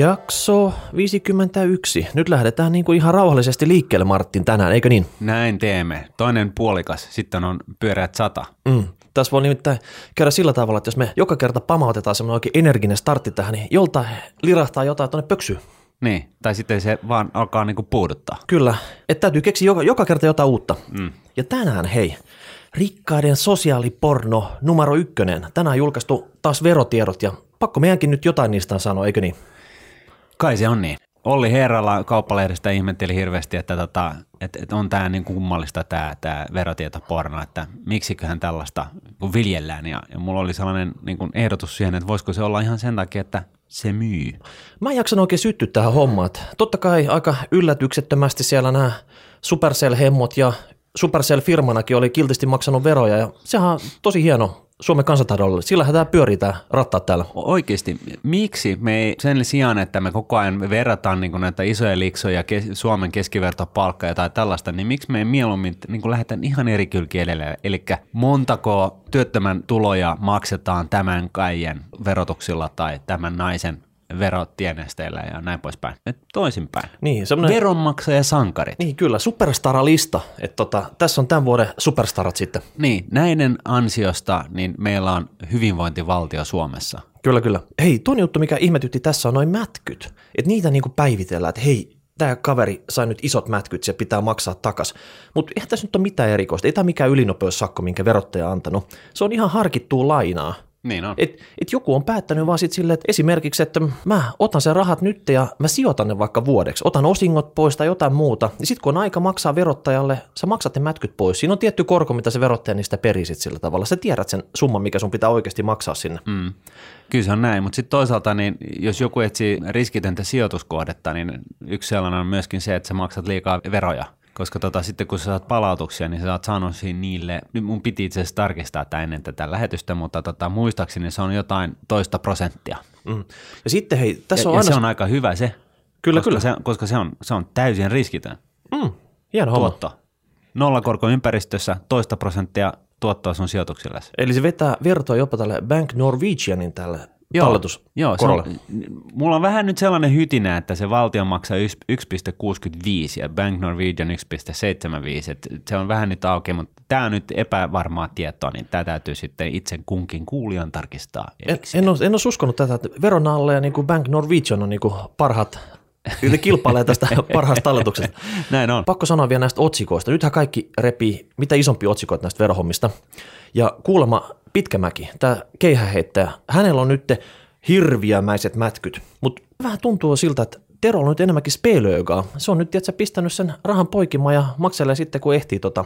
Jakso 51. Nyt lähdetään niin kuin ihan rauhallisesti liikkeelle Martin tänään, eikö niin? Näin teemme. Toinen puolikas, sitten on pyöreät sata. Mm. Tässä voi nimittäin käydä sillä tavalla, että jos me joka kerta pamautetaan semmoinen oikein energinen startti tähän, niin joltain lirahtaa jotain tuonne pöksyyn. Niin, tai sitten se vaan alkaa niinku puuduttaa. Kyllä, että täytyy keksiä joka, joka kerta jotain uutta. Mm. Ja tänään, hei, rikkaiden sosiaaliporno numero ykkönen. Tänään julkaistu taas verotiedot ja pakko meidänkin nyt jotain niistä sanoa, eikö niin? Kai se on niin. Olli Herralla kauppalehdestä ihmetteli hirveästi, että tota, et, et on tämä niin kummallista tämä tää verotietoporno, että miksiköhän tällaista viljellään. Ja, ja mulla oli sellainen niin kuin ehdotus siihen, että voisiko se olla ihan sen takia, että se myy. Mä en jaksan oikein syttyä tähän hommaan. Että Totta kai aika yllätyksettömästi siellä nämä Supercell-hemmot ja Supercell-firmanakin oli kiltisti maksanut veroja ja sehän on tosi hieno Suomen kansantaloudelle. Sillähän tämä pyörii tämä rattaat täällä. Oikeasti, miksi me ei sen sijaan, että me koko ajan verrataan niin näitä isoja liksoja, kes, Suomen keskivertopalkkaa tai tällaista, niin miksi me ei mieluummin niin lähdetään ihan eri kylki edelle? Eli montako työttömän tuloja maksetaan tämän kaien verotuksilla tai tämän naisen verotienesteillä ja näin poispäin. Et toisinpäin. Niin, semmoinen, Veronmaksaja sankarit. niin kyllä, superstaralista. Että tota, tässä on tämän vuoden superstarat sitten. Niin, näiden ansiosta niin meillä on hyvinvointivaltio Suomessa. Kyllä, kyllä. Hei, toinen juttu, mikä ihmetytti tässä on noin mätkyt. Että niitä niinku päivitellään, että hei, tämä kaveri sai nyt isot mätkyt, se pitää maksaa takas. Mutta eihän tässä nyt ole mitään erikoista. Ei tämä mikään ylinopeussakko, minkä verottaja on antanut. Se on ihan harkittua lainaa. Niin on. Et, et joku on päättänyt vaan sit silleen, että esimerkiksi, että mä otan sen rahat nyt ja mä sijoitan ne vaikka vuodeksi. Otan osingot pois tai jotain muuta. Ja sitten kun on aika maksaa verottajalle, sä maksat ne mätkyt pois. Siinä on tietty korko, mitä se verottaja niistä perii sit sillä tavalla. Sä tiedät sen summan, mikä sun pitää oikeasti maksaa sinne. Mm. Kyllä se on näin, mutta sitten toisaalta, niin jos joku etsii riskitöntä sijoituskohdetta, niin yksi sellainen on myöskin se, että sä maksat liikaa veroja. Koska tota, sitten kun sä saat palautuksia, niin sä saat sanoa niille, nyt mun piti itse asiassa tarkistaa tämä ennen tätä lähetystä, mutta tota, muistaakseni se on jotain toista prosenttia. Mm. Ja sitten hei, tässä Ja, on ja aina... se on aika hyvä se, Kyllä, koska, kyllä. Se, koska se, on, se on täysin riskitön Mm, hieno homma. tuotto. Nollakorko ympäristössä, toista prosenttia tuottoa sun sijoituksille. Eli se vetää vertoa jopa tälle Bank Norwegianin tälle Joo, talletuskorolle. se on, mulla on vähän nyt sellainen hytinä, että se valtio maksaa 1,65 ja Bank Norwegian 1,75. Et se on vähän nyt auki, mutta tämä on nyt epävarmaa tietoa, niin tämä täytyy sitten itse kunkin kuulijan tarkistaa. En, erikseen. en, ole, en ole uskonut tätä, että veron alle ja niin kuin Bank Norwegian on niin kuin parhaat, ne kilpailee tästä parhaasta talletuksesta. Näin on. Pakko sanoa vielä näistä otsikoista. Nythän kaikki repii mitä isompi otsikoita näistä verohommista. Ja kuulemma Pitkämäki, tämä keihäheittäjä, hänellä on nyt hirviämäiset mätkyt. Mutta vähän tuntuu siltä, että Tero on nyt enemmänkin spelöögaa. Se on nyt tiedätkö, pistänyt sen rahan poikimaan ja makselee sitten, kun ehtii tota,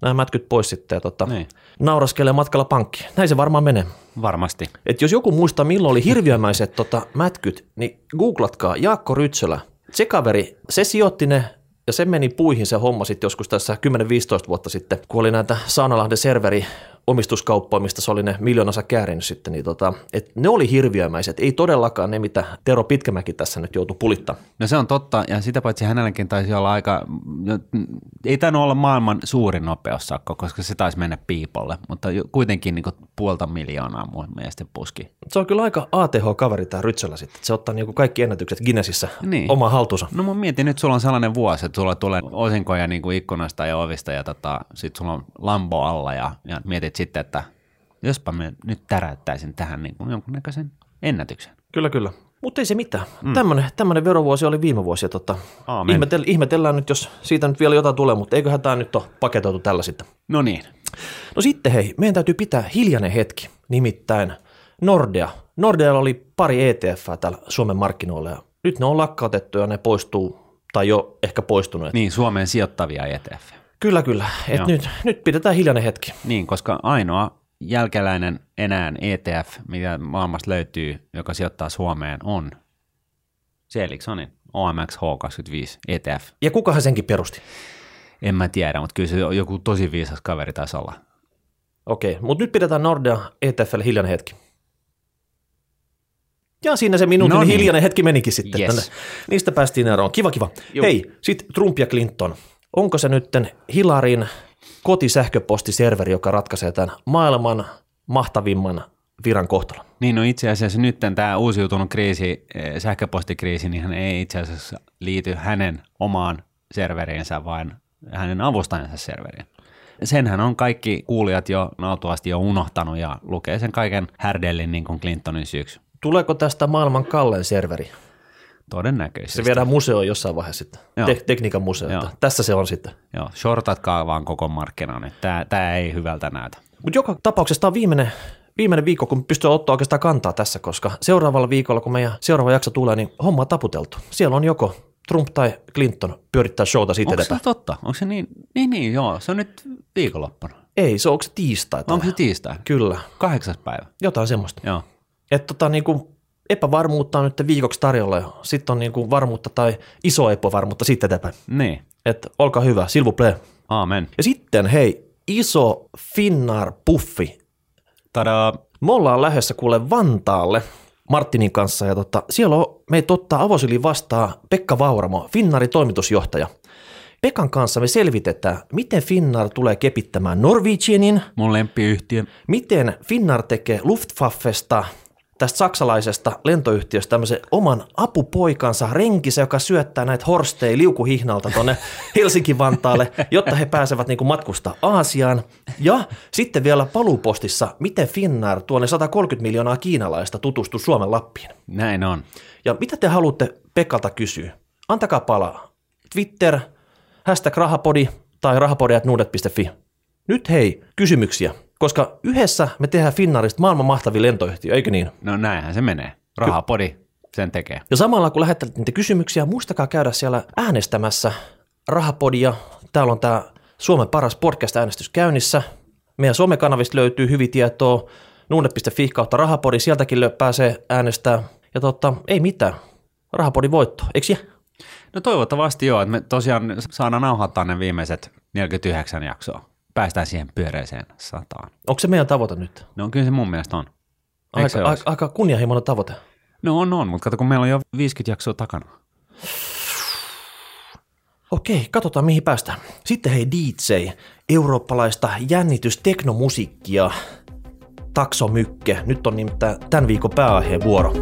nämä mätkyt pois sitten ja tota, Niin. nauraskelee matkalla pankkiin. Näin se varmaan menee. Varmasti. Et jos joku muistaa, milloin oli hirviömäiset tota, mätkyt, niin googlatkaa Jaakko Rytsölä. Se kaveri, se sijoitti ne ja se meni puihin se homma sitten joskus tässä 10-15 vuotta sitten, kun oli näitä Saunalahden serveri omistuskauppoja, mistä se oli ne miljoonansa käärinyt sitten, niin tota, et ne oli hirviömäiset, ei todellakaan ne, mitä Tero Pitkämäki tässä nyt joutui pulittaa. No se on totta, ja sitä paitsi hänelläkin taisi olla aika, ei tainnut olla maailman suurin nopeussakko, koska se taisi mennä piipolle, mutta kuitenkin niin puolta miljoonaa mun mielestä puski. Se on kyllä aika ATH-kaveri tämä Rytsölä sitten, että se ottaa niinku kaikki ennätykset Guinnessissä Niin. omaan haltuunsa. No mä mietin, nyt sulla on sellainen vuosi, että sulla tulee osinkoja niin kuin ikkunasta ja ovista ja tota, sit sulla on Lambo alla ja, ja mietit sitten, että jospa me nyt täräyttäisin tähän niin kuin jonkunnäköisen ennätyksen. Kyllä, kyllä. Mutta ei se mitään. Mm. Tämmöinen, tämmöinen verovuosi oli viime vuosi. Ja tota, ihmetellään nyt, jos siitä nyt vielä jotain tulee, mutta eiköhän tämä nyt ole paketoitu tällä sitten. No niin, No sitten hei, meidän täytyy pitää hiljainen hetki. Nimittäin Nordea. Nordealla oli pari ETF täällä Suomen markkinoilla ja nyt ne on lakkautettu ja ne poistuu, tai jo ehkä poistunut. niin Suomeen sijoittavia ETF. Kyllä, kyllä. Et Joo. nyt, nyt pidetään hiljainen hetki. Niin, koska ainoa jälkeläinen enää ETF, mitä maailmasta löytyy, joka sijoittaa Suomeen, on se Ericssonin OMX H25 ETF. Ja kukahan senkin perusti? En mä tiedä, mutta kyllä se joku tosi viisas kaveri taisi olla. Okei, mutta nyt pidetään Nordea ETFlle hiljainen hetki. Ja siinä se minuutin No niin. hiljainen hetki menikin sitten. Yes. Tänne. Niistä päästiin eroon. Kiva, kiva. Juu. Hei, sitten Trump ja Clinton. Onko se nytten Hillarin kotisähköpostiserveri, joka ratkaisee tämän maailman mahtavimman viran kohtalo. Niin no itse asiassa nyt tämä uusiutunut kriisi, eh, sähköpostikriisi, niin hän ei itse asiassa liity hänen omaan serveriinsä, vaan hänen avustajansa serveriin. Senhän on kaikki kuulijat jo nautuasti jo unohtanut ja lukee sen kaiken härdellin niin kuin Clintonin syyksi. Tuleeko tästä maailman kallein serveri? Todennäköisesti. Se viedään museoon jossain vaiheessa sitten. Te- tekniikan museo. Tässä se on sitten. Joo, shortatkaa vaan koko markkinan, että tämä, tämä ei hyvältä näytä. Mutta joka tapauksessa tämä on viimeinen, viimeinen viikko, kun pystyy ottaa oikeastaan kantaa tässä, koska seuraavalla viikolla, kun meidän seuraava jakso tulee, niin homma on taputeltu. Siellä on joko Trump tai Clinton pyörittää showta siitä Onko se totta? Onko se niin? Niin, niin, joo. Se on nyt viikonloppuna. Ei, se onko se tiistai? tai- Onko se tiistai? Kyllä, Kahdeksas päivä. jotain semmoista. Joo. Että tota, niinku, epävarmuutta on nyt viikoksi tarjolla ja sitten on niinku varmuutta tai iso epävarmuutta sitten eteenpäin. Niin. Että olkaa hyvä, silvu play. Aamen. Ja sitten hei, iso Finnar puffi. Tada. Me ollaan lähdössä kuule Vantaalle Martinin kanssa ja tota, siellä on meitä ottaa avosylin vastaan Pekka Vauramo, Finnarin toimitusjohtaja. Pekan kanssa me selvitetään, miten Finnar tulee kepittämään Norwegianin, Mun lempiyhtiö. miten Finnar tekee Luftwaffesta, tästä saksalaisesta lentoyhtiöstä tämmöisen oman apupoikansa renkisä, joka syöttää näitä horsteja liukuhihnalta tuonne Helsinki-Vantaalle, jotta he pääsevät niin matkusta Aasiaan. Ja sitten vielä paluupostissa, miten Finnair tuo ne 130 miljoonaa kiinalaista tutustuu Suomen Lappiin. Näin on. Ja mitä te haluatte Pekalta kysyä? Antakaa palaa. Twitter, hashtag rahapodi tai rahapodi.nuudet.fi. Nyt hei, kysymyksiä, koska yhdessä me tehdään Finnaarista maailman mahtavin lentoyhtiö, eikö niin? No näinhän se menee. Rahapodi sen tekee. Ja samalla kun lähettelet niitä kysymyksiä, muistakaa käydä siellä äänestämässä Rahapodia. Täällä on tämä Suomen paras podcast-äänestys käynnissä. Meidän somekanavista löytyy hyvin tietoa. Nuude.fi kautta Rahapodi, sieltäkin pääsee äänestää. Ja totta, ei mitään. Rahapodi voitto, eikö jää? No toivottavasti joo, että me tosiaan saadaan nauhoittaa ne viimeiset 49 jaksoa. Päästään siihen pyöreiseen sataan. Onko se meidän tavoite nyt? No kyllä se mun mielestä on. Eikö Aika, aika, aika kunnianhimoinen tavoite. No on, on, mutta kato kun meillä on jo 50 jaksoa takana. Okei, katsotaan mihin päästään. Sitten hei DJ, eurooppalaista jännitysteknomusiikkia. Taksomykke, nyt on nimittäin tämän viikon pääaiheen vuoro.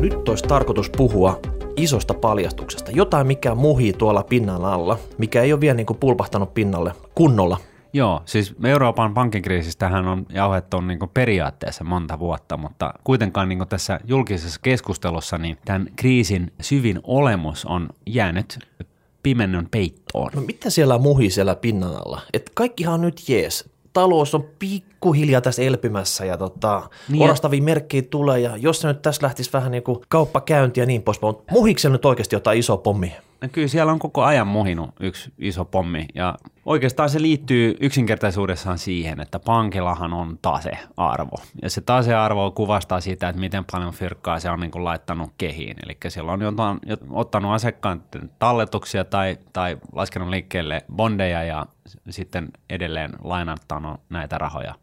Nyt olisi tarkoitus puhua isosta paljastuksesta. Jotain, mikä muhii tuolla pinnan alla, mikä ei ole vielä niin kuin pulpahtanut pinnalle kunnolla. Joo, siis Euroopan pankkikriisistähän on jauhettu niin periaatteessa monta vuotta, mutta kuitenkaan niin tässä julkisessa keskustelussa niin tämän kriisin syvin olemus on jäänyt pimennön peittoon. No mitä siellä muhii siellä pinnan alla? Et kaikkihan on nyt jees. Talous on pikkuhiljaa tässä elpymässä ja tota, Niin orastavia merkkejä tulee ja jos se nyt tässä lähtisi vähän niin kuin kauppakäynti ja niin poispäin, mutta muhiiko siellä nyt oikeasti jotain isoa pommia? No kyllä siellä on koko ajan muhinut yksi iso pommi ja oikeastaan se liittyy yksinkertaisuudessaan siihen, että pankillahan on tasearvo. Ja se tasearvo kuvastaa sitä, että miten paljon fyrkkaa se on niin kuin laittanut kehiin. Eli siellä on jotain, jot- ottanut asiakkaan talletuksia tai, tai laskenut liikkeelle bondeja ja sitten edelleen lainattanut näitä rahoja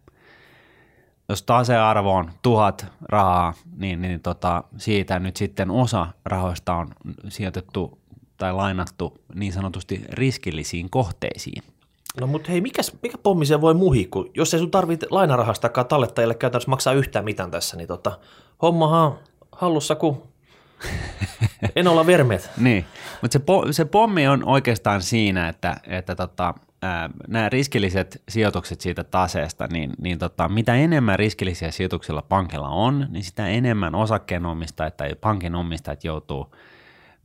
jos tasearvo on tuhat rahaa, niin, niin tota, siitä nyt sitten osa rahoista on sijoitettu tai lainattu niin sanotusti riskillisiin kohteisiin. No mutta hei, mikäs, mikä pommi se voi muhia, kun jos ei sun tarvitse lainarahastakaan tallettajille käytännössä maksaa yhtään mitään tässä, niin tota, hommahan hallussa kuin en olla vermeet. Niin, mutta se, po, se pommi on oikeastaan siinä, että, että tota, ää, nämä riskilliset sijoitukset siitä taseesta, niin, niin tota, mitä enemmän riskillisiä sijoituksilla pankilla on, niin sitä enemmän osakkeenomistajat tai pankin omistajat joutuu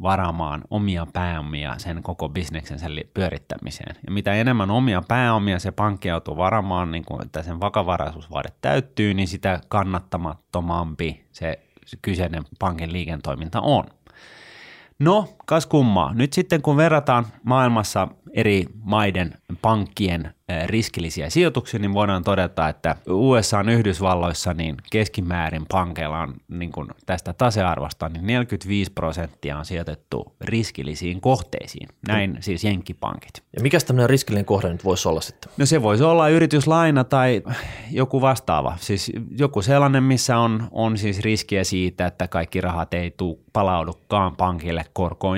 varaamaan omia pääomia sen koko bisneksen pyörittämiseen. Ja mitä enemmän omia pääomia se pankki joutuu varaamaan, niin kuin, että sen vakavaraisuusvaade täyttyy, niin sitä kannattamattomampi se kyseinen pankin liiketoiminta on. No, kas kummaa. Nyt sitten kun verrataan maailmassa eri maiden pankkien riskillisiä sijoituksia, niin voidaan todeta, että USA on Yhdysvalloissa niin keskimäärin pankeilla on niin kuin tästä tasearvosta niin 45 prosenttia on sijoitettu riskillisiin kohteisiin. Näin mm. siis jenkkipankit. Ja mikä tämmöinen riskillinen kohde nyt voisi olla sitten? No se voisi olla yrityslaina tai joku vastaava. Siis joku sellainen, missä on, on siis riskiä siitä, että kaikki rahat ei tule palaudukaan pankille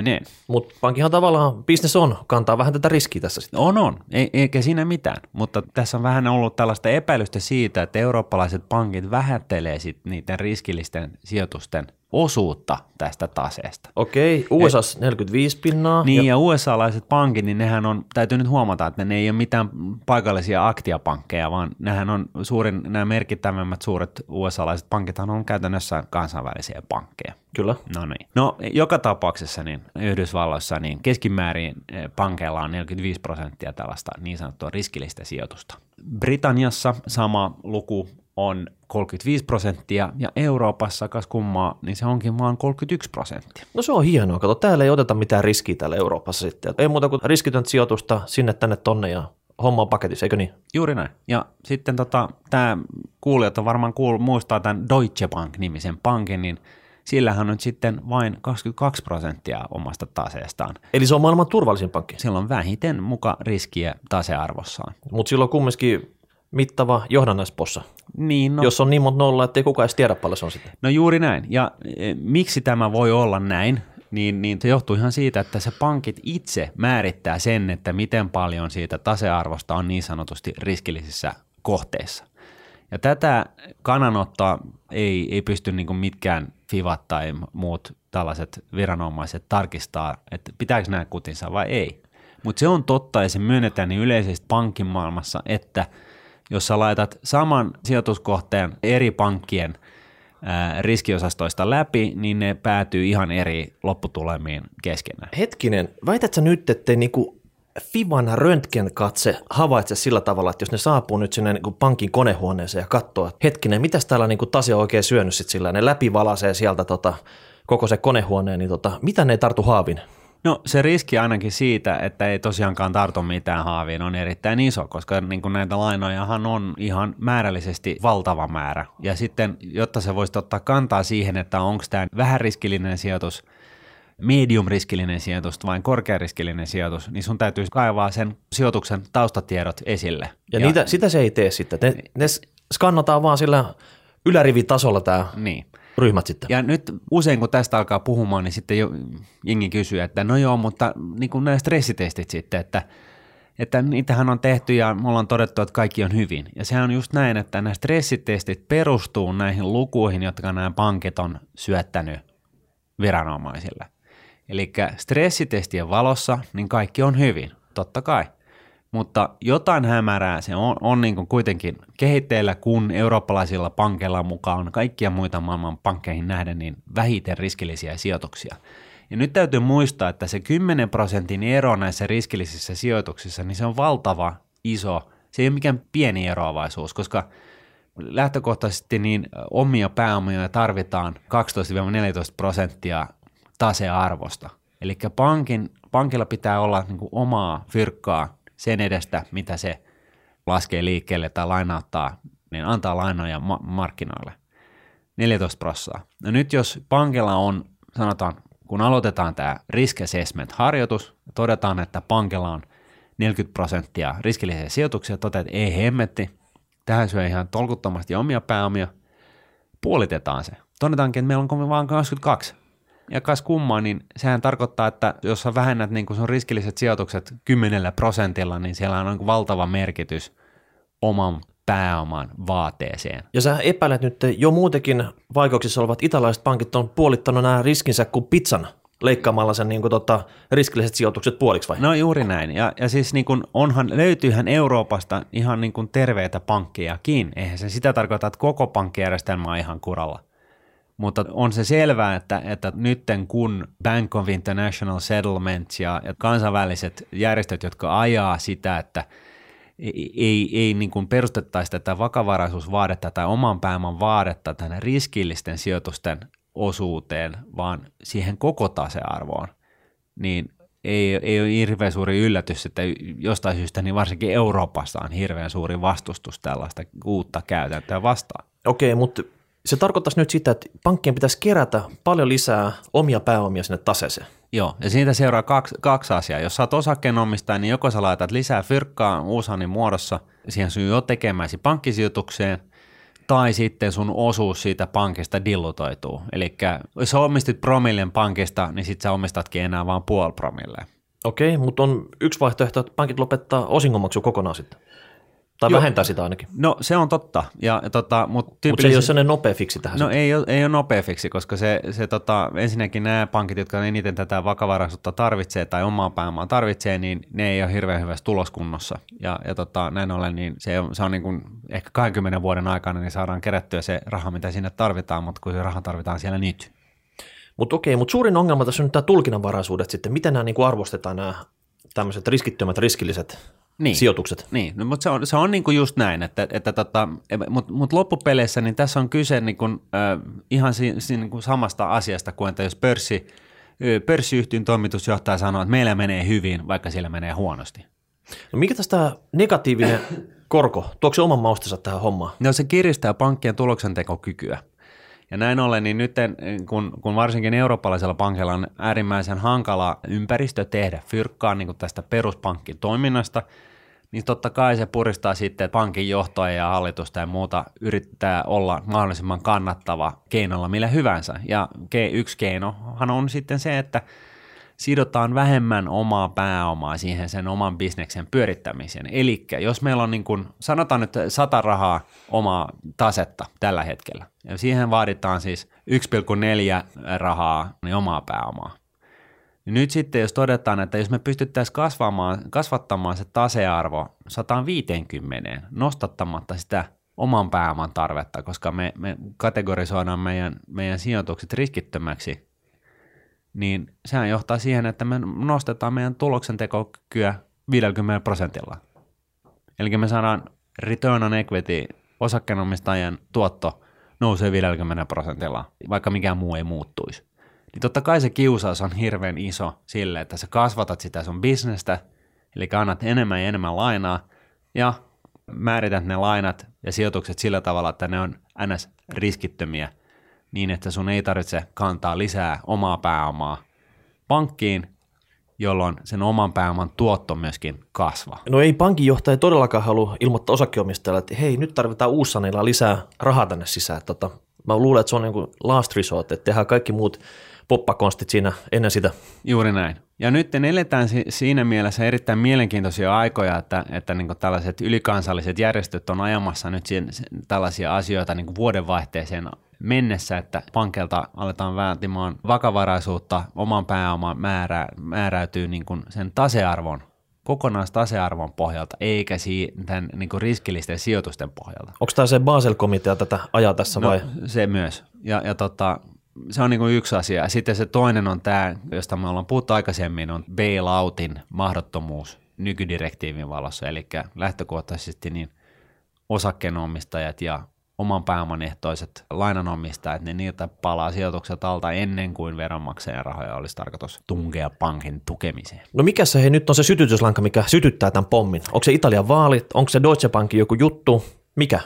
korkoineen. Mutta pankihan tavallaan bisnes on, kantaa vähän tätä riskiä tässä sitten. On, on. E- eikä siinä mitään. Mutta tässä on vähän ollut tällaista epäilystä siitä, että eurooppalaiset pankit vähättelee sit niiden riskillisten sijoitusten osuutta tästä taseesta. Okei, USA 45 pinnaa. Niin, ja, ja USA-laiset pankit, niin nehän on, täytyy nyt huomata, että ne ei ole mitään paikallisia aktiapankkeja, vaan nehän on suurin, nämä merkittävimmät suuret USA-laiset pankit on käytännössä kansainvälisiä pankkeja. Kyllä. No niin. No, joka tapauksessa niin Yhdysvalloissa niin keskimäärin eh, pankeilla on 45 prosenttia tällaista niin sanottua riskillistä sijoitusta. Britanniassa sama luku on 35 prosenttia ja Euroopassa, kas kummaa, niin se onkin vaan 31 prosenttia. No se on hienoa. Kato, täällä ei oteta mitään riskiä täällä Euroopassa sitten. Ei muuta kuin riskitöntä sijoitusta sinne tänne tonne ja homma on paketissa, eikö niin? Juuri näin. Ja sitten tota, tämä kuulijat on varmaan kuullut, muistaa tämän Deutsche Bank-nimisen pankin, niin sillähän on sitten vain 22 prosenttia omasta taseestaan. Eli se on maailman turvallisin pankki? Sillä on vähiten muka riskiä tasearvossaan. Mutta silloin kumminkin mittava johdannaispossa. Niin, no. Jos on niin monta nollaa, ettei kukaan edes tiedä paljon se on sitten. No juuri näin. Ja e, miksi tämä voi olla näin? Niin, niin se johtuu ihan siitä, että se pankit itse määrittää sen, että miten paljon siitä tasearvosta on niin sanotusti riskillisissä kohteissa. Ja tätä kannanottoa ei, ei pysty niin mitkään FIVat tai muut tällaiset viranomaiset tarkistaa, että pitääkö nämä kutinsa vai ei. Mutta se on totta ja se myönnetään niin yleisesti pankin maailmassa, että – jos sä laitat saman sijoituskohteen eri pankkien riskiosastoista läpi, niin ne päätyy ihan eri lopputulemiin keskenään. Hetkinen, väitätkö nyt, että niinku Fivan röntgenkatse havaitse sillä tavalla, että jos ne saapuu nyt sinne niin pankin konehuoneeseen ja katsoo, että hetkinen, mitäs täällä niin tase on oikein syönyt sit sillä, ne läpivalasee sieltä tota, koko se konehuoneen, niin tota, mitä ne ei tartu haavin? No se riski ainakin siitä, että ei tosiaankaan tartu mitään haaviin on erittäin iso, koska niin kuin näitä lainojahan on ihan määrällisesti valtava määrä. Ja sitten, jotta se voisi ottaa kantaa siihen, että onko tämä vähän riskillinen sijoitus, medium-riskillinen sijoitus vai korkeariskillinen sijoitus, niin sun täytyy kaivaa sen sijoituksen taustatiedot esille. Ja, ja niitä, sitä se ei tee sitten. Ne, ne skannataan vaan sillä ylärivitasolla tämä. Niin ryhmät sitten. Ja nyt usein kun tästä alkaa puhumaan, niin sitten jo, jengi kysyy, että no joo, mutta niin kuin nämä stressitestit sitten, että, että niitähän on tehty ja me ollaan todettu, että kaikki on hyvin. Ja sehän on just näin, että nämä stressitestit perustuu näihin lukuihin, jotka nämä pankit on syöttänyt viranomaisille. Eli stressitestien valossa niin kaikki on hyvin, totta kai mutta jotain hämärää se on, on niin kuitenkin kehitteillä, kun eurooppalaisilla pankeilla mukaan kaikkia muita maailman pankkeihin nähden niin vähiten riskillisiä sijoituksia. Ja nyt täytyy muistaa, että se 10 prosentin ero näissä riskillisissä sijoituksissa, niin se on valtava iso. Se ei ole mikään pieni eroavaisuus, koska lähtökohtaisesti niin omia pääomia tarvitaan 12-14 prosenttia tasearvosta. Eli pankin, pankilla pitää olla niin omaa fyrkkaa sen edestä, mitä se laskee liikkeelle tai lainauttaa, niin antaa lainoja ma- markkinoille. 14 prossaa. No nyt jos pankilla on, sanotaan, kun aloitetaan tämä risk assessment-harjoitus, todetaan, että pankilla on 40 prosenttia riskillisiä sijoituksia, toteat, että ei hemmetti, tähän syö ihan tolkuttomasti omia pääomia, puolitetaan se. Todetaankin, että meillä on vain 22 ja kas kummaa, niin sehän tarkoittaa, että jos sä vähennät niin sun riskilliset sijoitukset 10 prosentilla, niin siellä on niin valtava merkitys oman pääoman vaateeseen. Ja sä epäilet nyt jo muutenkin vaikeuksissa olevat italaiset pankit on puolittanut nämä riskinsä kuin pizzan leikkaamalla sen niin kuin, tota, riskilliset sijoitukset puoliksi vai? No juuri näin. Ja, ja siis niin kuin, onhan, löytyyhän Euroopasta ihan niin kuin terveitä pankkejakin. Eihän se sitä tarkoita, että koko pankkijärjestelmä on ihan kuralla. Mutta on se selvää, että, että nytten kun Bank of International Settlements ja, ja kansainväliset järjestöt, jotka ajaa sitä, että ei, ei, ei niin kuin perustettaisi tätä vakavaraisuusvaadetta tai oman pääoman vaadetta tänne riskillisten sijoitusten osuuteen, vaan siihen koko tasearvoon, niin ei, ei ole hirveän suuri yllätys, että jostain syystä niin varsinkin Euroopassa on hirveän suuri vastustus tällaista uutta käytäntöä vastaan. Okei, mutta se tarkoittaisi nyt sitä, että pankkien pitäisi kerätä paljon lisää omia pääomia sinne taseeseen. Joo, ja siitä seuraa kaksi, kaksi asiaa. Jos sä oot osakkeenomistaja, niin joko sä laitat lisää fyrkkaa uusanin muodossa siihen syy jo tekemäsi pankkisijoitukseen, tai sitten sun osuus siitä pankista dillutoituu. Eli jos sä omistit promillen pankista, niin sit sä omistatkin enää vain puoli promille. Okei, mutta on yksi vaihtoehto, että pankit lopettaa osingonmaksu kokonaan sitten. Tai Joo. vähentää sitä ainakin. No se on totta. Ja, tota, mutta mut se ei ole sellainen nopea fiksi tähän. No ei ole, ei ole nopea fiksi, koska se, se tota, ensinnäkin nämä pankit, jotka eniten tätä vakavaraisuutta tarvitsee tai omaa pääomaa tarvitsee, niin ne ei ole hirveän hyvässä tuloskunnossa. Ja, ja tota, näin ollen niin se on, se on niin kuin ehkä 20 vuoden aikana niin saadaan kerättyä se raha, mitä sinne tarvitaan, mutta kun se raha tarvitaan siellä nyt. Mutta okei, mutta suurin ongelma tässä on nyt tämä tulkinnanvaraisuudet sitten. Miten nämä niin kuin arvostetaan nämä tämmöiset riskittömät, riskilliset niin. sijoitukset. Niin, no, mutta se on, se on niin kuin just näin, että, että tota, mutta mut loppupeleissä niin tässä on kyse niin kuin, äh, ihan si, si, niin kuin samasta asiasta kuin, että jos pörssi, pörssiyhtiön toimitusjohtaja sanoo, että meillä menee hyvin, vaikka siellä menee huonosti. No mikä tästä negatiivinen korko, tuoko se oman maustensa tähän hommaan? No se kiristää pankkien tuloksentekokykyä. Ja näin ollen, niin nyt kun, kun varsinkin eurooppalaisella pankilla on äärimmäisen hankala ympäristö tehdä fyrkkaa niin kuin tästä peruspankin toiminnasta, niin totta kai se puristaa sitten, pankin johtoa ja hallitusta ja muuta yrittää olla mahdollisimman kannattava keinolla millä hyvänsä. Ja yksi keinohan on sitten se, että sidotaan vähemmän omaa pääomaa siihen sen oman bisneksen pyörittämiseen. Eli jos meillä on niin kuin, sanotaan nyt sata rahaa omaa tasetta tällä hetkellä, ja siihen vaaditaan siis 1,4 rahaa niin omaa pääomaa. Nyt sitten jos todetaan, että jos me pystyttäisiin kasvamaan, kasvattamaan se tasearvo 150 nostattamatta sitä oman pääoman tarvetta, koska me, me kategorisoidaan meidän, meidän sijoitukset riskittömäksi, niin sehän johtaa siihen, että me nostetaan meidän tuloksentekokykyä 50 prosentilla. Eli me saadaan return on equity, osakkeenomistajien tuotto nousee 50 prosentilla, vaikka mikään muu ei muuttuisi. Niin totta kai se kiusaus on hirveän iso sille, että sä kasvatat sitä sun bisnestä, eli annat enemmän ja enemmän lainaa, ja määrität ne lainat ja sijoitukset sillä tavalla, että ne on ns. riskittömiä – niin, että sun ei tarvitse kantaa lisää omaa pääomaa pankkiin, jolloin sen oman pääoman tuotto myöskin kasvaa. No ei pankinjohtaja todellakaan halua ilmoittaa osakkeomistajalle, että hei, nyt tarvitaan uussaneilla lisää rahaa tänne sisään. Tota, mä luulen, että se on niin kuin last resort, että tehdään kaikki muut poppakonstit siinä ennen sitä. Juuri näin. Ja nyt eletään siinä mielessä erittäin mielenkiintoisia aikoja, että, että niin tällaiset ylikansalliset järjestöt on ajamassa nyt tällaisia asioita niin vuodenvaihteeseen mennessä, että pankilta aletaan vaatimaan vakavaraisuutta, oman pääoman määrä, määräytyy niin kuin sen tasearvon kokonaistasearvon pohjalta, eikä tämän niin kuin riskillisten sijoitusten pohjalta. Onko tämä se Basel-komitea tätä ajaa tässä no, vai? Se myös. Ja, ja tota, se on niin kuin yksi asia. Sitten se toinen on tämä, josta me ollaan puhuttu aikaisemmin, on bailoutin mahdottomuus nykydirektiivin valossa. Eli lähtökohtaisesti niin osakkeenomistajat ja oman pääoman ehtoiset lainanomistajat, niin niiltä palaa sijoitukset alta ennen kuin veronmaksajan rahoja olisi tarkoitus tunkea pankin tukemiseen. No mikä se he nyt on se sytytyslanka, mikä sytyttää tämän pommin? Onko se Italian vaalit, onko se Deutsche Bankin joku juttu, mikä?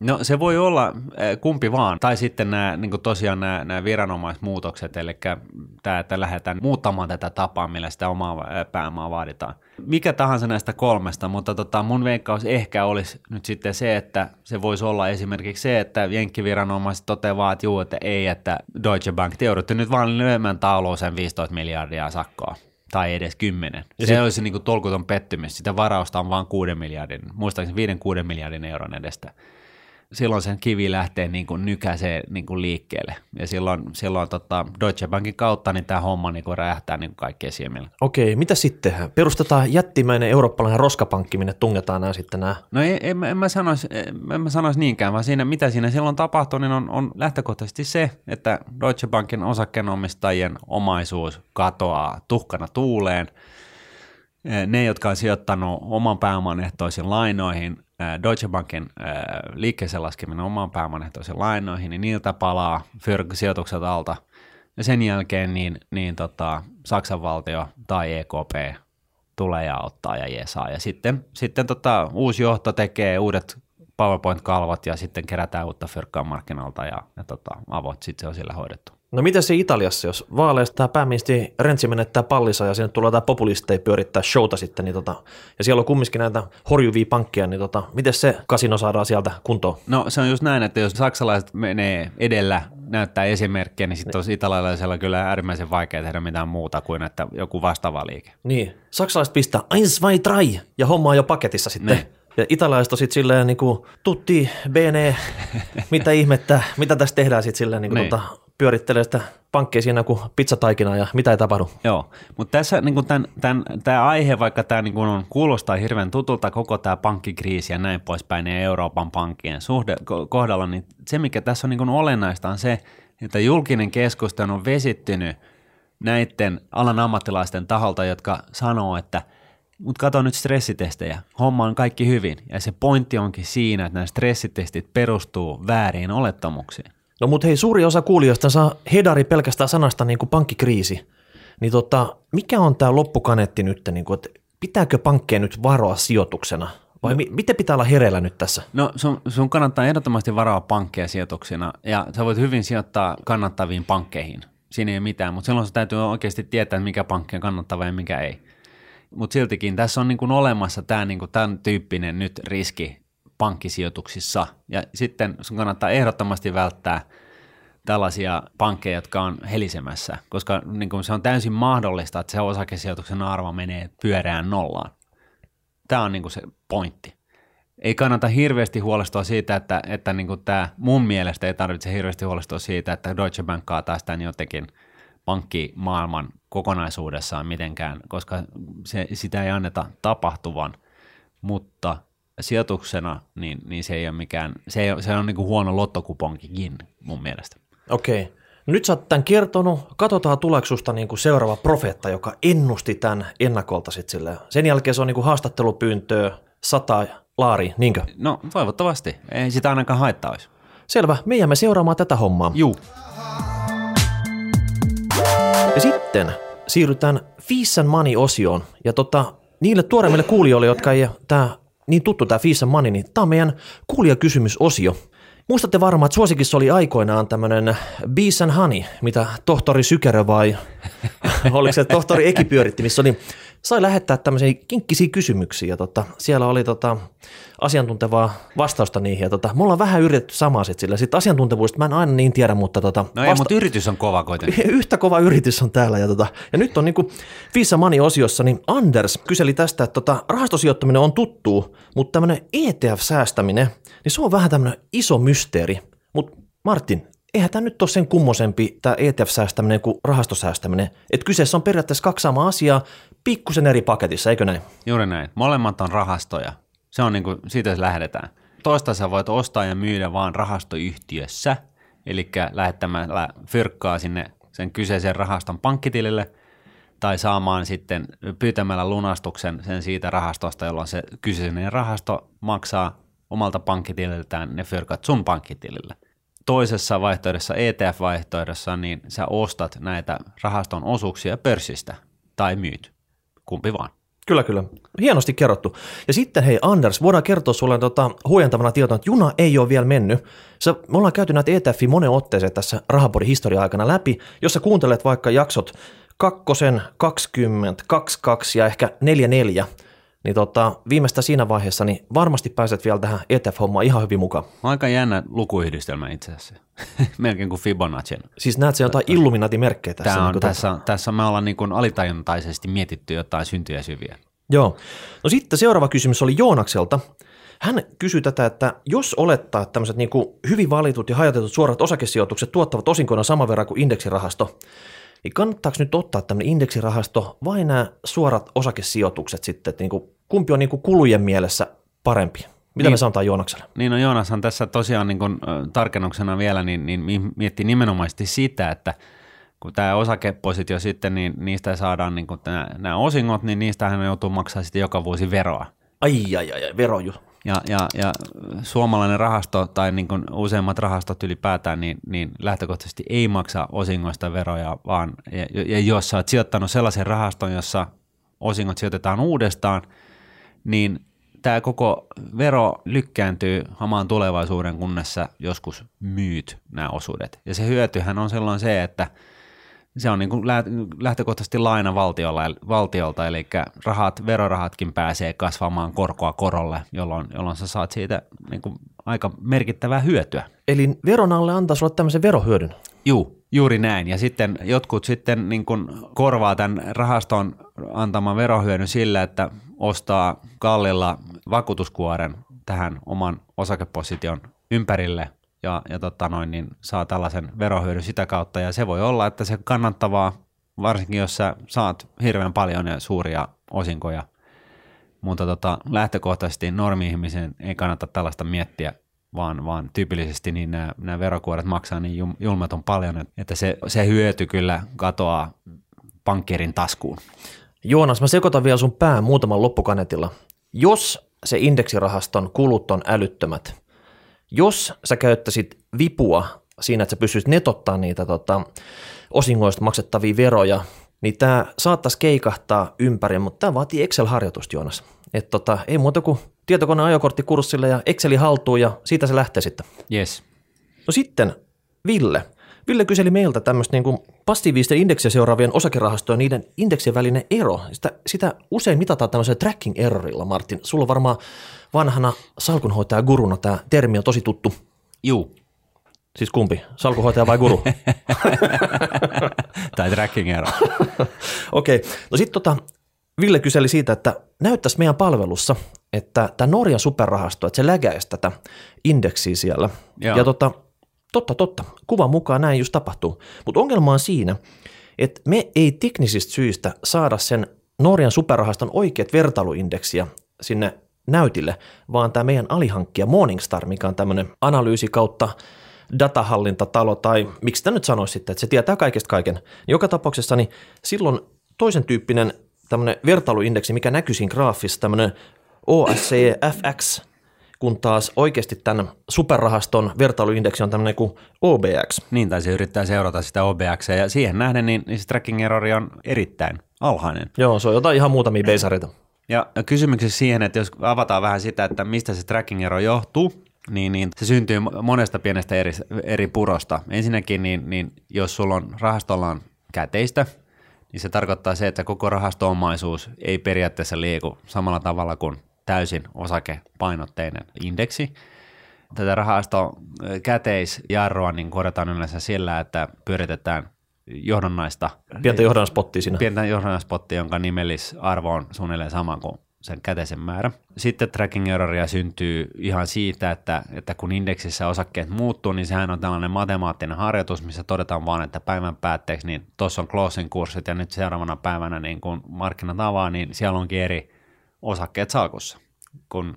No se voi olla eh, kumpi vaan, tai sitten nämä, niin tosiaan nämä, nämä viranomaismuutokset, eli tämä, että lähdetään muuttamaan tätä tapaa, millä sitä omaa eh, pääomaa vaaditaan. Mikä tahansa näistä kolmesta, mutta tota, mun veikkaus ehkä olisi nyt sitten se, että se voisi olla esimerkiksi se, että jenkkiviranomaiset toteavat, että juu, että ei, että Deutsche Bank, te joudutte nyt vaan lyömään tauluun sen 15 miljardia sakkoa tai edes 10. Ja se sit... olisi niin kuin tolkuton pettymys. Sitä varausta on vain 6 miljardin, muistaakseni 5-6 miljardin euron edestä silloin sen kivi lähtee niin kuin nykäisee niin kuin liikkeelle. Ja silloin, silloin tota Deutsche Bankin kautta niin tämä homma niin kuin räjähtää niin kaikkien siemillä. Okei, mitä sitten tehdään? Perustetaan jättimäinen eurooppalainen roskapankki, minne tungetaan nämä sitten nämä? No ei, en, en, mä sanoisi, en mä sanoisi niinkään, vaan siinä, mitä siinä silloin tapahtuu, niin on, on lähtökohtaisesti se, että Deutsche Bankin osakkeenomistajien omaisuus katoaa tuhkana tuuleen. Ne, jotka on sijoittanut oman pääoman ehtoisiin lainoihin, Deutsche Bankin liikkeeseen laskeminen omaan pääomanehtoisiin lainoihin, niin niiltä palaa sijoitukset alta. ja sen jälkeen niin, niin tota, Saksan valtio tai EKP tulee ja ottaa ja jeesaa. Ja sitten, sitten tota, uusi johto tekee uudet PowerPoint-kalvot ja sitten kerätään uutta fyrkkaa markkinalta ja, ja tota, avot, sitten se on sillä hoidettu. No miten se Italiassa, jos vaaleista tämä pääministeri Renzi menettää pallissa ja sinne tulee tämä populisteja pyörittää showta sitten, niin tota, ja siellä on kumminkin näitä horjuvia pankkia, niin tota, miten se kasino saadaan sieltä kuntoon? No se on just näin, että jos saksalaiset menee edellä, näyttää esimerkkiä, niin sitten on italialaisella kyllä äärimmäisen vaikea tehdä mitään muuta kuin että joku vastaava liike. Niin, saksalaiset pistää eins, zwei, drei ja homma on jo paketissa sitten. Ne. Ja italialaiset on sitten silleen niin kuin, tutti, bene, mitä ihmettä, mitä tässä tehdään sitten silleen niin kuin, niin. Tota, pyörittelee sitä pankkia siinä kuin pizzataikina ja mitä ei tapahdu. Joo, mutta tässä niin tämän, tämän, tämä aihe, vaikka tämä niin on, kuulostaa hirveän tutulta koko tämä pankkikriisi ja näin poispäin ja Euroopan pankkien suhde kohdalla, niin se mikä tässä on niin olennaista on se, että julkinen keskustelu on vesittynyt näiden alan ammattilaisten taholta, jotka sanoo, että mutta kato nyt stressitestejä, homma on kaikki hyvin. Ja se pointti onkin siinä, että nämä stressitestit perustuu väärin olettamuksiin. No mutta hei, suuri osa kuulijoista saa hedari pelkästään sanasta niin kuin pankkikriisi. Niin tota, mikä on tämä loppukaneetti nyt, niin kuin, että pitääkö pankkeja nyt varoa sijoituksena? Vai no, mi- miten pitää olla hereillä nyt tässä? No sun, sun kannattaa ehdottomasti varoa pankkeja sijoituksena ja sä voit hyvin sijoittaa kannattaviin pankkeihin. Siinä ei ole mitään, mutta silloin sä täytyy oikeasti tietää, mikä pankki on kannattava ja mikä ei. Mutta siltikin tässä on niin kuin olemassa tämä niin kuin tämän tyyppinen nyt riski, pankkisijoituksissa. Ja sitten sun kannattaa ehdottomasti välttää tällaisia pankkeja, jotka on helisemässä, koska niin kuin se on täysin mahdollista, että se osakesijoituksen arvo menee pyöreään nollaan. Tämä on niin kuin se pointti. Ei kannata hirveästi huolestua siitä, että, että niin kuin tämä, mun mielestä ei tarvitse hirveästi huolestua siitä, että Deutsche Bank kaataa sitä jotenkin pankkimaailman kokonaisuudessaan mitenkään, koska se, sitä ei anneta tapahtuvan, mutta sijoituksena, niin, niin se ei ole mikään, se, ei, se on niin kuin huono lottokuponkikin mun mielestä. Okei. Okay. Nyt sä oot tämän kertonut. Katsotaan tuleksusta niin kuin seuraava profeetta, joka ennusti tämän ennakolta sit sille. Sen jälkeen se on niin kuin haastattelupyyntöä, sata laari, niinkö? No toivottavasti. Ei sitä ainakaan haittaa olisi. Selvä. Me jäämme seuraamaan tätä hommaa. Juu. Ja sitten siirrytään Fees and Money-osioon. Ja tota, niille tuoreimmille kuulijoille, jotka ei tämä niin tuttu tämä and Money, niin tämä on meidän kuulijakysymysosio. Muistatte varmaan, että suosikissa oli aikoinaan tämmöinen Bees and Honey, mitä tohtori Sykerö vai oliko se tohtori Eki pyöritti, missä oli, sai lähettää tämmöisiä kinkkisiä kysymyksiä ja tota, siellä oli tota, asiantuntevaa vastausta niihin. Ja tota, mulla on vähän yritetty samaa sitten sillä. Sitten asiantuntevuudesta mä en aina niin tiedä, mutta... Tota, no ei, vasta- mutta yritys on kova kuitenkin. Yhtä kova yritys on täällä. Ja, tota, ja nyt on niinku Fissa Money-osiossa, niin Anders kyseli tästä, että tota, rahastosijoittaminen on tuttu, mutta tämmöinen ETF-säästäminen, niin se on vähän tämmöinen iso mysteeri. Mutta Martin, eihän tämä nyt ole sen kummosempi, tämä ETF-säästäminen kuin rahastosäästäminen. Että kyseessä on periaatteessa kaksi samaa asiaa, pikkusen eri paketissa, eikö näin? Juuri näin. Molemmat on rahastoja. Se on niin kuin, siitä lähdetään. Toista sä voit ostaa ja myydä vaan rahastoyhtiössä, eli lähettämällä fyrkkaa sinne sen kyseisen rahaston pankkitilille tai saamaan sitten pyytämällä lunastuksen sen siitä rahastosta, jolloin se kyseinen rahasto maksaa omalta pankkitililtään ne fyrkat sun pankkitilille. Toisessa vaihtoehdossa, ETF-vaihtoehdossa, niin sä ostat näitä rahaston osuuksia pörssistä tai myyt, kumpi vaan. Kyllä, kyllä. Hienosti kerrottu. Ja sitten hei Anders, voidaan kertoa sulle tota, huojentavana tietona, että juna ei ole vielä mennyt. Sä, me ollaan käyty näitä ETFi monen otteeseen tässä Rahapodin historia-aikana läpi. Jos sä kuuntelet vaikka jaksot kakkosen, 20, 22 ja ehkä 44, niin tota, viimeistä siinä vaiheessa niin varmasti pääset vielä tähän ETF-hommaan ihan hyvin mukaan. Aika jännä lukuyhdistelmä itse asiassa. Melkein kuin Fibonacci. Siis näet se jotain Illuminati-merkkejä tässä. Tämä on, niin tässä, tota... tässä me ollaan niin alitajuntaisesti mietitty jotain syntyjä syviä. Joo. No sitten seuraava kysymys oli Joonakselta. Hän kysyi tätä, että jos olettaa, että tämmöiset niin kuin hyvin valitut ja hajautetut suorat osakesijoitukset tuottavat osinkona saman verran kuin indeksirahasto, niin kannattaako nyt ottaa tämmöinen indeksirahasto vai nämä suorat osakesijoitukset sitten, että niin kuin, kumpi on niin kuin kulujen mielessä parempi? Mitä niin, me sanotaan Joonakselle? Niin no Joonashan tässä tosiaan niin kuin, tarkennuksena vielä niin, niin miettii nimenomaisesti sitä, että kun tämä osakepositio sitten, niin niistä saadaan niin kuin nämä, nämä osingot, niin niistähän joutuu maksaa sitten joka vuosi veroa. Ai, ai, ai, vero ju. Ja, ja, ja suomalainen rahasto tai niin kuin useimmat rahastot ylipäätään, niin, niin lähtökohtaisesti ei maksa osingoista veroja, vaan ja, ja jos sä oot sijoittanut sellaisen rahaston, jossa osingot sijoitetaan uudestaan, niin tämä koko vero lykkääntyy hamaan tulevaisuuden, kunnes sä joskus myyt nämä osuudet. Ja se hyötyhän on silloin se, että se on niin kuin lähtökohtaisesti laina valtiolta, eli rahat, verorahatkin pääsee kasvamaan korkoa korolle, jolloin, jolloin sä saat siitä niin kuin aika merkittävää hyötyä. Eli veron alle antaa sulle tämmöisen verohyödyn? Juu, juuri näin. Ja sitten jotkut sitten niin kuin korvaa tämän rahaston antaman verohyödyn sillä, että ostaa kallilla vakuutuskuoren tähän oman osakeposition ympärille ja, ja tota noin, niin saa tällaisen verohyödyn sitä kautta. Ja se voi olla, että se kannattavaa, varsinkin jos sä saat hirveän paljon ja suuria osinkoja, mutta tota, lähtökohtaisesti normi-ihmisen ei kannata tällaista miettiä, vaan, vaan tyypillisesti niin nämä, nämä verokuoret maksaa niin julmaton paljon, että se, se hyöty kyllä katoaa pankkirin taskuun. Joonas, mä sekoitan vielä sun pää muutaman loppukanetilla. Jos se indeksirahaston kulut on älyttömät, jos sä käyttäisit vipua siinä, että sä pystyisit netottaa niitä tota, osingoista maksettavia veroja, niin tämä saattaisi keikahtaa ympäri, mutta tämä vaatii Excel-harjoitusta, Joonas. Et tota, ei muuta kuin tietokoneen ajokorttikurssille ja Exceli haltuun ja siitä se lähtee sitten. Yes. No sitten, Ville, Ville kyseli meiltä tämmöistä niin passiivisten indeksiä seuraavien osakerahastojen niiden indeksien välinen ero. Sitä, sitä usein mitataan tämmöisellä tracking errorilla, Martin. Sulla on varmaan vanhana salkunhoitaja guruna tämä termi on tosi tuttu. Juu. Siis kumpi? Salkunhoitaja vai guru? tai tracking error. Okei. Okay. No sitten tota, Ville kyseli siitä, että näyttäisi meidän palvelussa, että tämä Norjan superrahasto, että se lägäisi tätä indeksiä siellä. Joo. Ja tota, Totta, totta. Kuvan mukaan näin just tapahtuu. Mutta ongelma on siinä, että me ei teknisistä syistä saada sen Norjan superrahaston oikeat vertailuindeksiä sinne näytille, vaan tämä meidän alihankkija Morningstar, mikä on tämmöinen analyysi kautta datahallintatalo, tai miksi tämä nyt sanoisi sitten, että se tietää kaikesta kaiken. Joka tapauksessa niin silloin toisen tyyppinen tämmöinen vertailuindeksi, mikä näkyy siinä graafissa, tämmöinen OSCFX, kun taas oikeasti tämän superrahaston vertailuindeksi on tämmöinen kuin OBX. Niin, tai se yrittää seurata sitä OBX, ja siihen nähden niin, niin se tracking errori on erittäin alhainen. Joo, se on jotain ihan muutamia beisareita. Ja kysymyksessä siihen, että jos avataan vähän sitä, että mistä se tracking ero johtuu, niin, niin se syntyy monesta pienestä eri, eri purosta. Ensinnäkin, niin, niin jos sulla on rahastolla on käteistä, niin se tarkoittaa se, että koko rahastoomaisuus ei periaatteessa liiku samalla tavalla kuin täysin osakepainotteinen indeksi. Tätä rahasto käteisjarroa niin korjataan yleensä sillä, että pyöritetään johdonnaista. Pientä johdannaspottia siinä. Pientä johdannaspottia, jonka nimellisarvo on suunnilleen sama kuin sen käteisen määrä. Sitten tracking erroria syntyy ihan siitä, että, että kun indeksissä osakkeet muuttuu, niin sehän on tällainen matemaattinen harjoitus, missä todetaan vaan, että päivän päätteeksi, niin tuossa on closing kurssit ja nyt seuraavana päivänä niin kun markkinat avaa, niin siellä onkin eri osakkeet salkussa, kun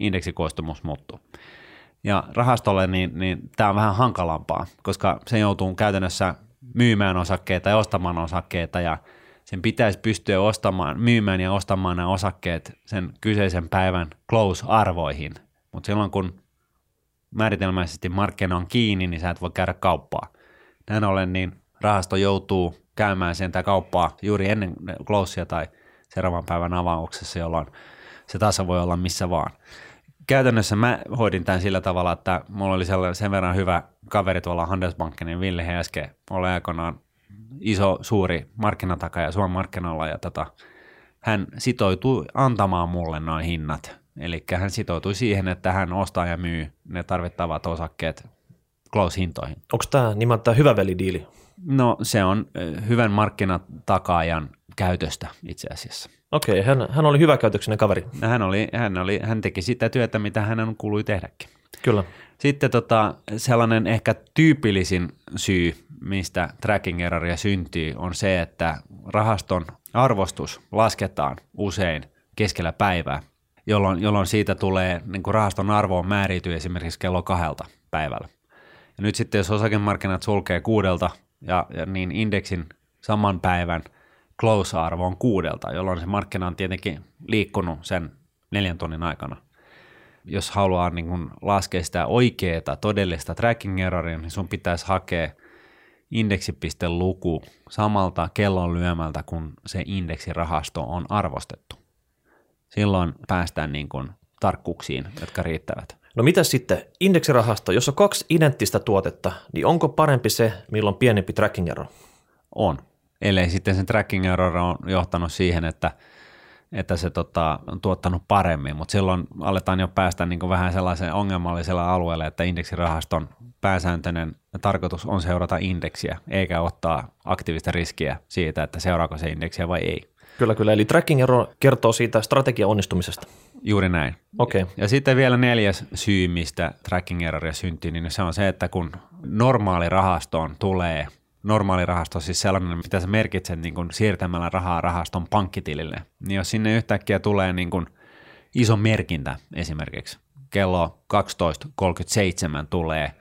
indeksikoostumus muuttuu. Ja rahastolle niin, niin tämä on vähän hankalampaa, koska se joutuu käytännössä myymään osakkeita ja ostamaan osakkeita ja sen pitäisi pystyä ostamaan, myymään ja ostamaan nämä osakkeet sen kyseisen päivän close-arvoihin. Mutta silloin kun määritelmäisesti markkina on kiinni, niin sä et voi käydä kauppaa. Näin ollen niin rahasto joutuu käymään sen kauppaa juuri ennen closea tai seuraavan päivän avauksessa, jolloin se tasa voi olla missä vaan. Käytännössä mä hoidin tämän sillä tavalla, että mulla oli sen verran hyvä kaveri tuolla Handelsbankenin Ville Heske, oli aikoinaan iso, suuri markkinatakaja Suomen markkinoilla ja tota, hän sitoutui antamaan mulle noin hinnat. Eli hän sitoutui siihen, että hän ostaa ja myy ne tarvittavat osakkeet close-hintoihin. Onko tämä nimeltään hyvä velidiili? No se on hyvän markkinatakaajan käytöstä itse asiassa. Okei, hän, hän oli hyväkäytöksinen kaveri. Hän, oli, hän, oli, hän teki sitä työtä, mitä hänen kuului tehdäkin. Kyllä. Sitten tota, sellainen ehkä tyypillisin syy, mistä tracking erroria syntyy, on se, että rahaston arvostus lasketaan usein keskellä päivää, jolloin, jolloin siitä tulee, niin kuin rahaston arvoon määrityy esimerkiksi kello kahdelta päivällä. Ja nyt sitten jos osakemarkkinat sulkee kuudelta ja, ja niin indeksin saman päivän – close-arvo on kuudelta, jolloin se markkina on tietenkin liikkunut sen neljän tunnin aikana. jos haluaa niin kuin laskea sitä oikeaa todellista tracking erroria, niin sun pitäisi hakea indeksipisteluku samalta kellon lyömältä, kun se indeksirahasto on arvostettu. Silloin päästään niin kuin tarkkuuksiin, jotka riittävät. No mitä sitten, indeksirahasto, jos on kaksi identtistä tuotetta, niin onko parempi se, milloin pienempi tracking error? On. Ellei sitten sen tracking error on johtanut siihen, että, että se tota, on tuottanut paremmin, mutta silloin aletaan jo päästä niin kuin vähän sellaiseen ongelmallisella alueelle, että indeksirahaston pääsääntöinen tarkoitus on seurata indeksiä, eikä ottaa aktiivista riskiä siitä, että seuraako se indeksiä vai ei. Kyllä, kyllä. Eli tracking error kertoo siitä strategian onnistumisesta. Juuri näin. Okei. Okay. Ja sitten vielä neljäs syy, mistä tracking erroria syntyy, niin se on se, että kun normaali rahastoon tulee, normaali rahasto siis sellainen, mitä sä merkitset niin kuin siirtämällä rahaa rahaston pankkitilille, niin jos sinne yhtäkkiä tulee niin kuin iso merkintä esimerkiksi, kello 12.37 tulee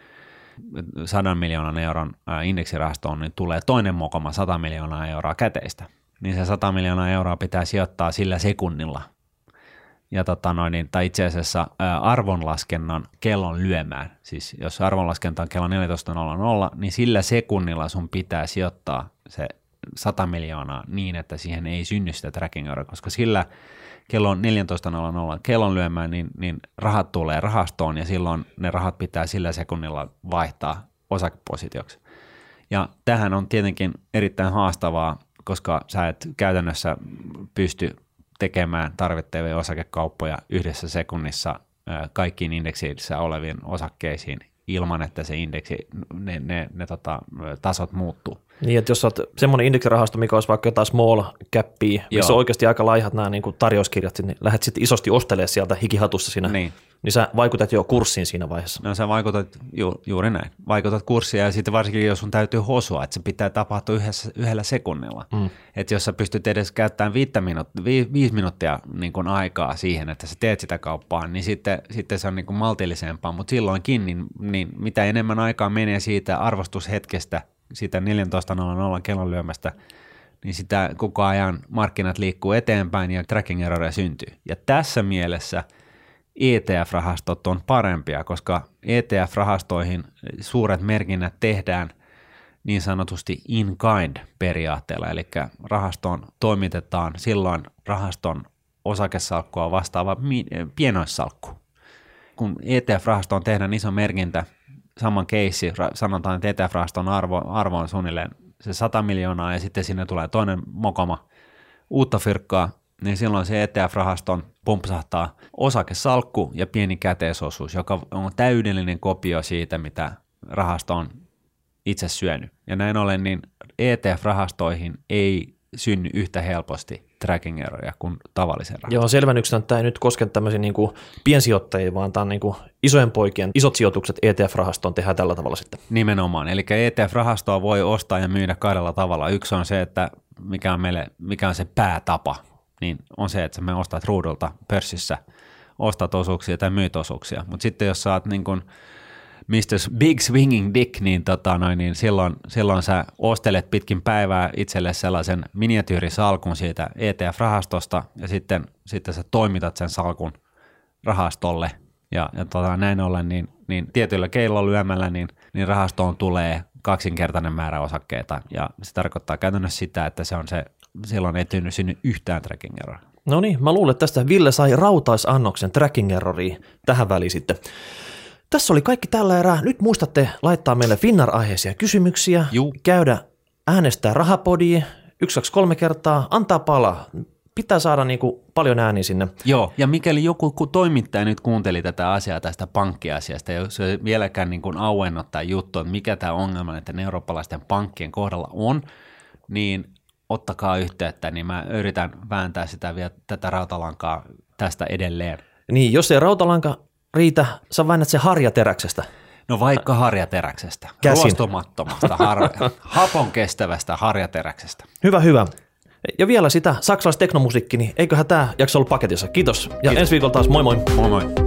100 miljoonan euron indeksirahastoon, niin tulee toinen mokoma 100 miljoonaa euroa käteistä, niin se 100 miljoonaa euroa pitää sijoittaa sillä sekunnilla – ja tota noin, niin, tai itse asiassa ää, arvonlaskennan kellon lyömään. Siis jos arvonlaskenta on kello 14.00, niin sillä sekunnilla sun pitää sijoittaa se 100 miljoonaa niin, että siihen ei synny sitä tracking koska sillä kello 14.00 kellon lyömään, niin, niin rahat tulee rahastoon ja silloin ne rahat pitää sillä sekunnilla vaihtaa osakepositioksi. Ja tähän on tietenkin erittäin haastavaa, koska sä et käytännössä pysty tekemään tarvittavia osakekauppoja yhdessä sekunnissa kaikkiin indeksiissä oleviin osakkeisiin ilman, että se indeksi, ne, ne, ne tota, tasot muuttuu. Niin, että jos olet semmoinen indeksirahasto, mikä olisi vaikka jotain small cappia, missä on oikeasti aika laihat nämä niin kuin tarjouskirjat, niin lähdet sitten isosti ostelemaan sieltä hikihatussa siinä niin niin sä vaikutat jo kurssiin siinä vaiheessa. No sä vaikutat ju, juuri näin. Vaikutat kurssia ja sitten varsinkin jos sun täytyy hosua, että se pitää tapahtua yhdessä, yhdellä sekunnilla. Mm. Että jos sä pystyt edes käyttämään viittä minuut, vi, viisi minuuttia niin kuin aikaa siihen, että sä teet sitä kauppaa, niin sitten, sitten se on niin kuin maltillisempaa. Mutta silloinkin, niin, niin mitä enemmän aikaa menee siitä arvostushetkestä, siitä 14.00 kellon lyömästä, niin sitä koko ajan markkinat liikkuu eteenpäin ja tracking erroreja syntyy. Ja tässä mielessä – ETF-rahastot on parempia, koska ETF-rahastoihin suuret merkinnät tehdään niin sanotusti in-kind periaatteella, eli rahastoon toimitetaan silloin rahaston osakesalkkua vastaava pienoissalkku. Kun ETF-rahastoon tehdään iso merkintä, saman keissi, sanotaan, että ETF-rahaston arvo, arvo on suunnilleen se 100 miljoonaa ja sitten sinne tulee toinen mokoma uutta fyrkkaa, niin silloin se ETF-rahaston pumpsahtaa osakesalkku ja pieni käteisosuus, joka on täydellinen kopio siitä, mitä rahasto on itse syönyt. Ja näin ollen niin ETF-rahastoihin ei synny yhtä helposti tracking eroja kuin tavallisen rahaston. Joo, selvennyksenä tämä ei nyt koske tämmöisiä niin kuin piensijoittajia, vaan tämä on niin kuin isojen poikien isot sijoitukset ETF-rahastoon tehdään tällä tavalla sitten. Nimenomaan, eli ETF-rahastoa voi ostaa ja myydä kahdella tavalla. Yksi on se, että mikä on, meille, mikä on se päätapa, niin on se, että me ostat ruudulta pörssissä, ostat osuuksia tai myyt osuuksia. Mutta sitten jos sä oot niin kuin Mr. Big Swinging Dick, niin, tota noin, niin silloin, silloin sä ostelet pitkin päivää itselle sellaisen miniatyyrisalkun siitä ETF-rahastosta ja sitten, sitten sä toimitat sen salkun rahastolle ja, ja tota, näin ollen niin, niin tietyllä keilon lyömällä niin, niin rahastoon tulee kaksinkertainen määrä osakkeita ja se tarkoittaa käytännössä sitä, että se on se silloin ei tyynyt sinne yhtään tracking error. No niin, mä luulen, että tästä Ville sai rautaisannoksen tracking erroria tähän väliin sitten. Tässä oli kaikki tällä erää. Nyt muistatte laittaa meille Finnar-aiheisia kysymyksiä, Juu. käydä äänestää rahapodia, yksi, kaksi, kolme kertaa, antaa palaa. Pitää saada niin kuin paljon ääniä sinne. Joo, ja mikäli joku toimittaja nyt kuunteli tätä asiaa tästä pankkiasiasta, ja jos ei vieläkään niin kuin auennut tämä juttu, että mikä tämä ongelma että eurooppalaisten pankkien kohdalla on, niin ottakaa yhteyttä, niin mä yritän vääntää sitä vielä tätä rautalankaa tästä edelleen. Niin, jos ei rautalanka riitä, sä väännät se harjateräksestä. No vaikka harjateräksestä, Käsin. ruostumattomasta, har- hapon kestävästä harjateräksestä. Hyvä, hyvä. Ja vielä sitä saksalaisteknomusiikki, niin eiköhän tämä jakso ollut paketissa. Kiitos. Ja Kiitos. ensi viikolla taas moi moi. Moi moi.